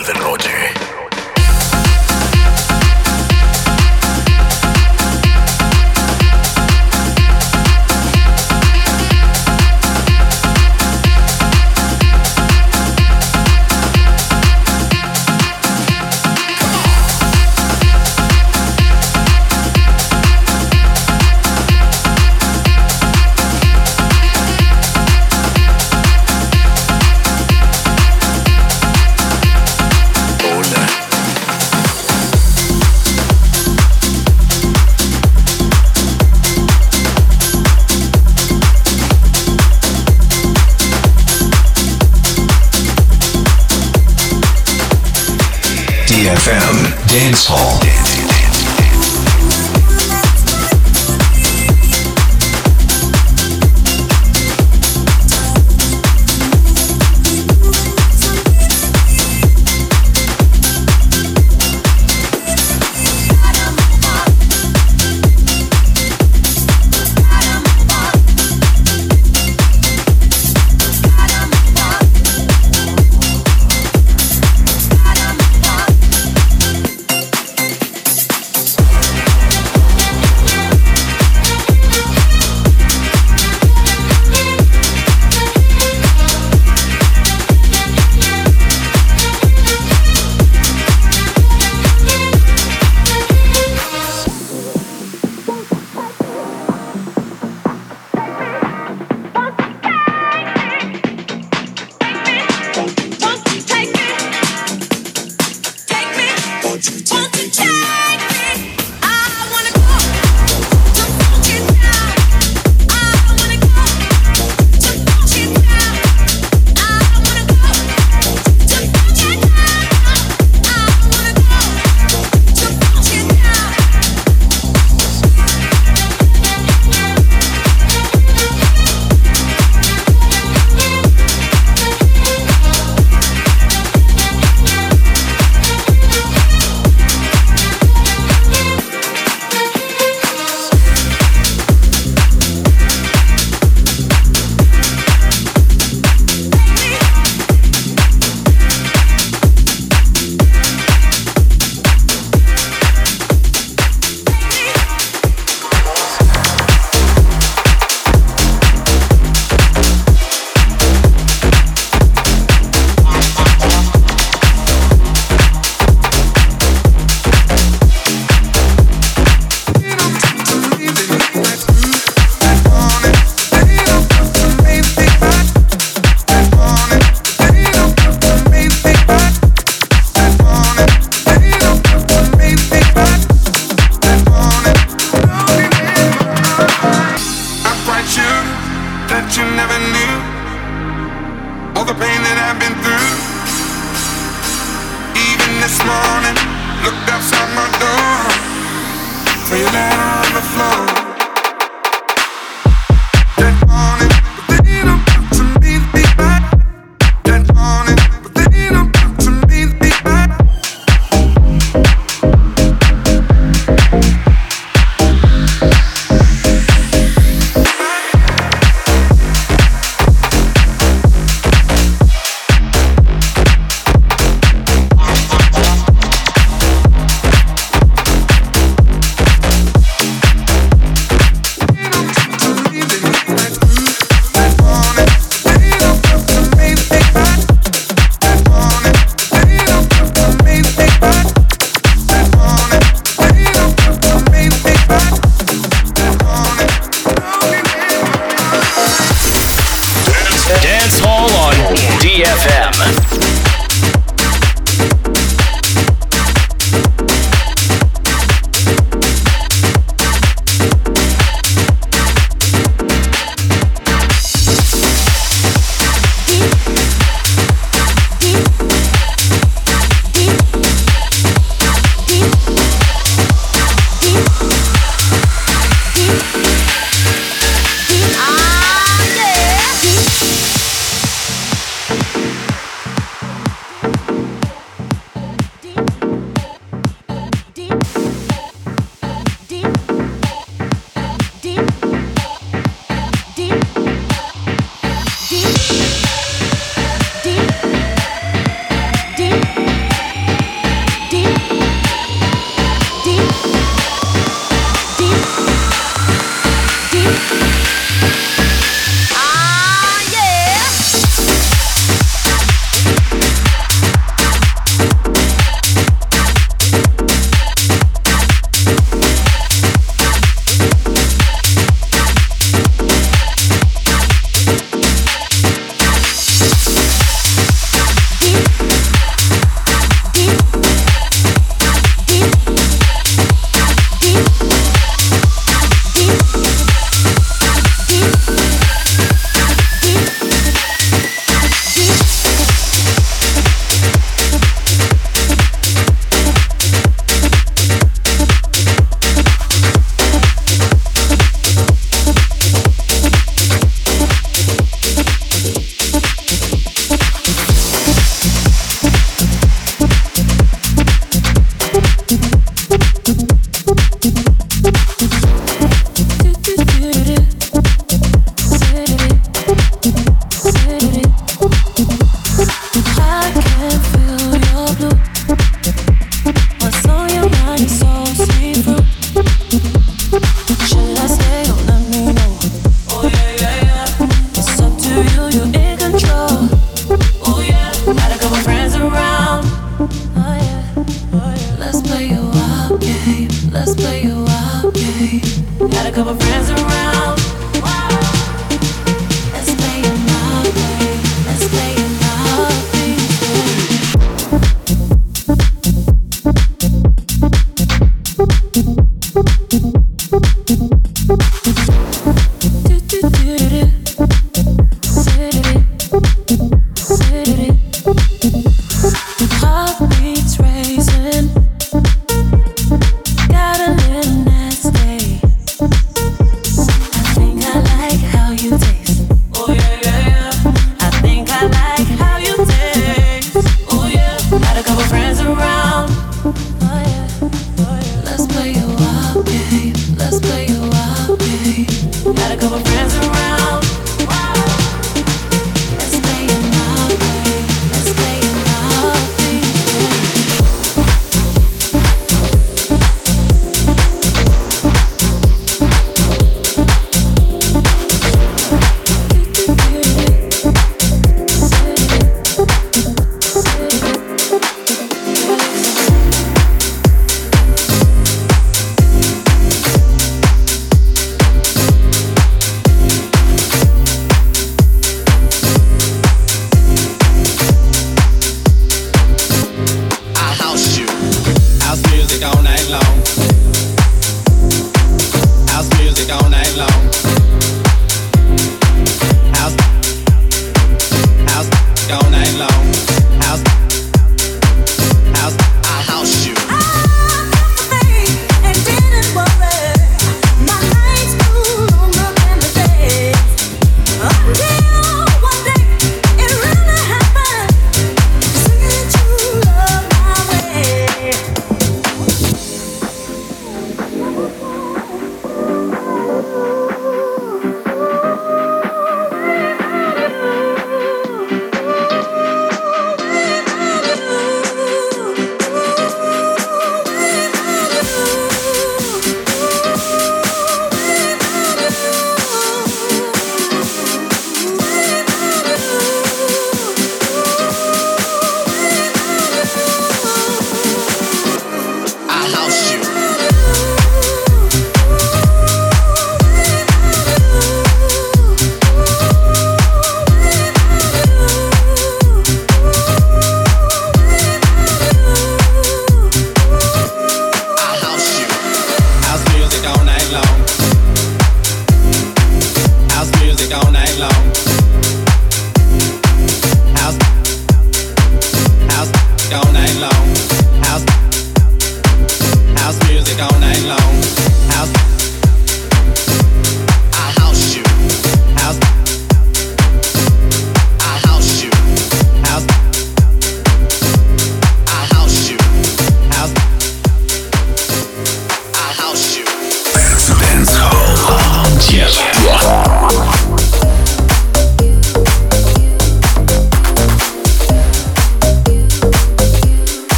del,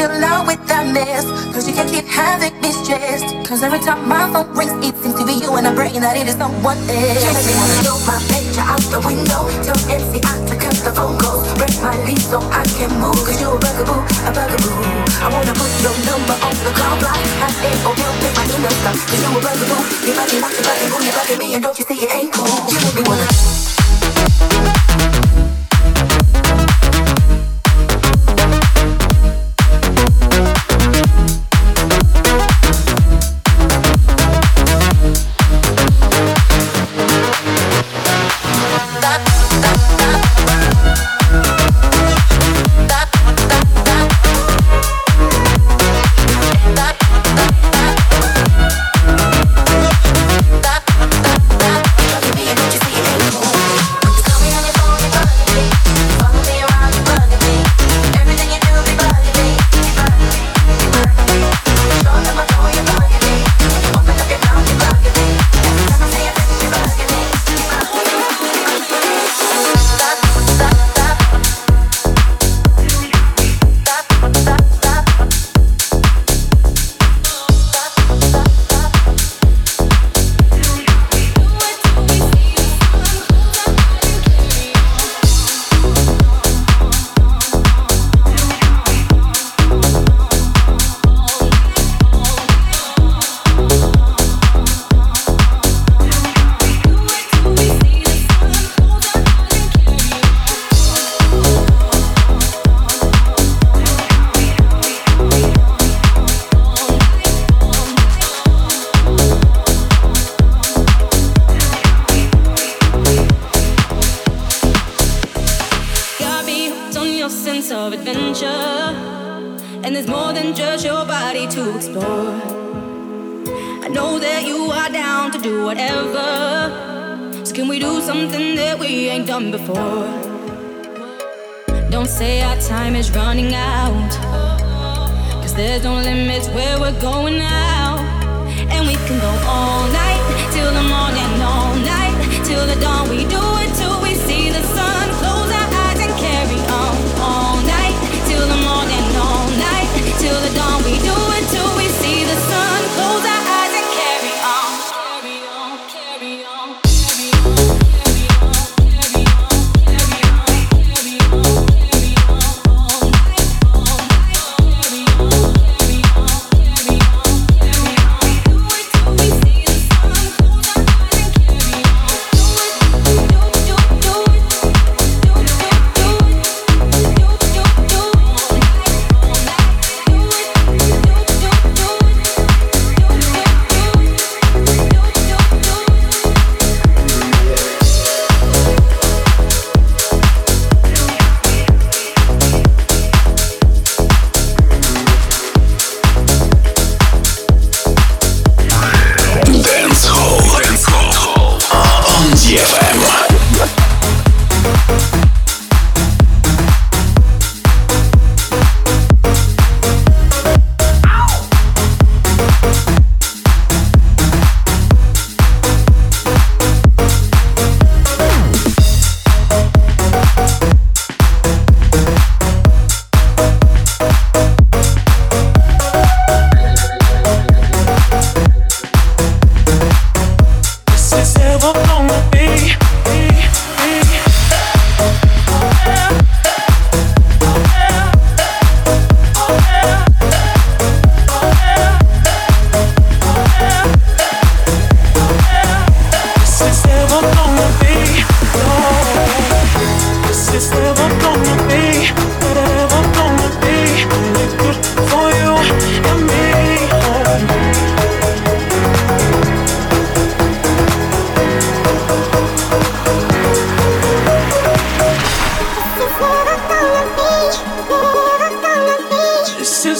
else. You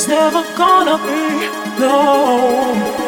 never gonna be, no.